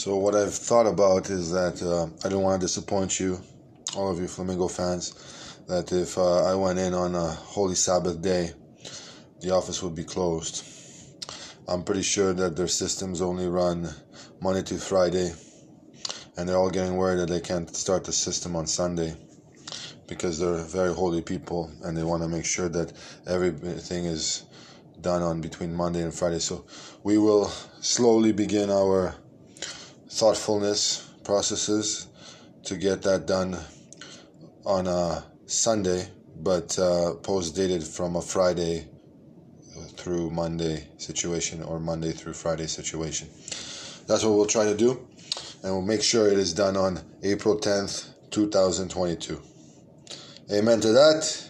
So what I've thought about is that uh, I don't want to disappoint you, all of you Flamingo fans, that if uh, I went in on a Holy Sabbath day, the office would be closed. I'm pretty sure that their systems only run Monday to Friday, and they're all getting worried that they can't start the system on Sunday because they're very holy people and they want to make sure that everything is done on between Monday and Friday. So we will slowly begin our thoughtfulness processes to get that done on a Sunday, but uh, post dated from a Friday through Monday situation or Monday through Friday situation. That's what we'll try to do, and we'll make sure it is done on April 10th, 2022. Amen to that.